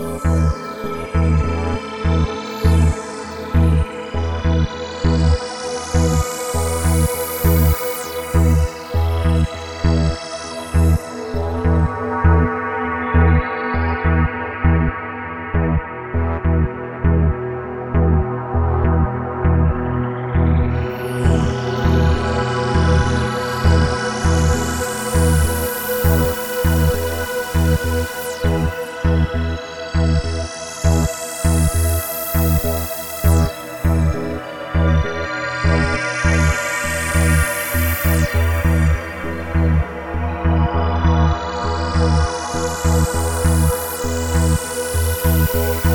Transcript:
Thank Thank you.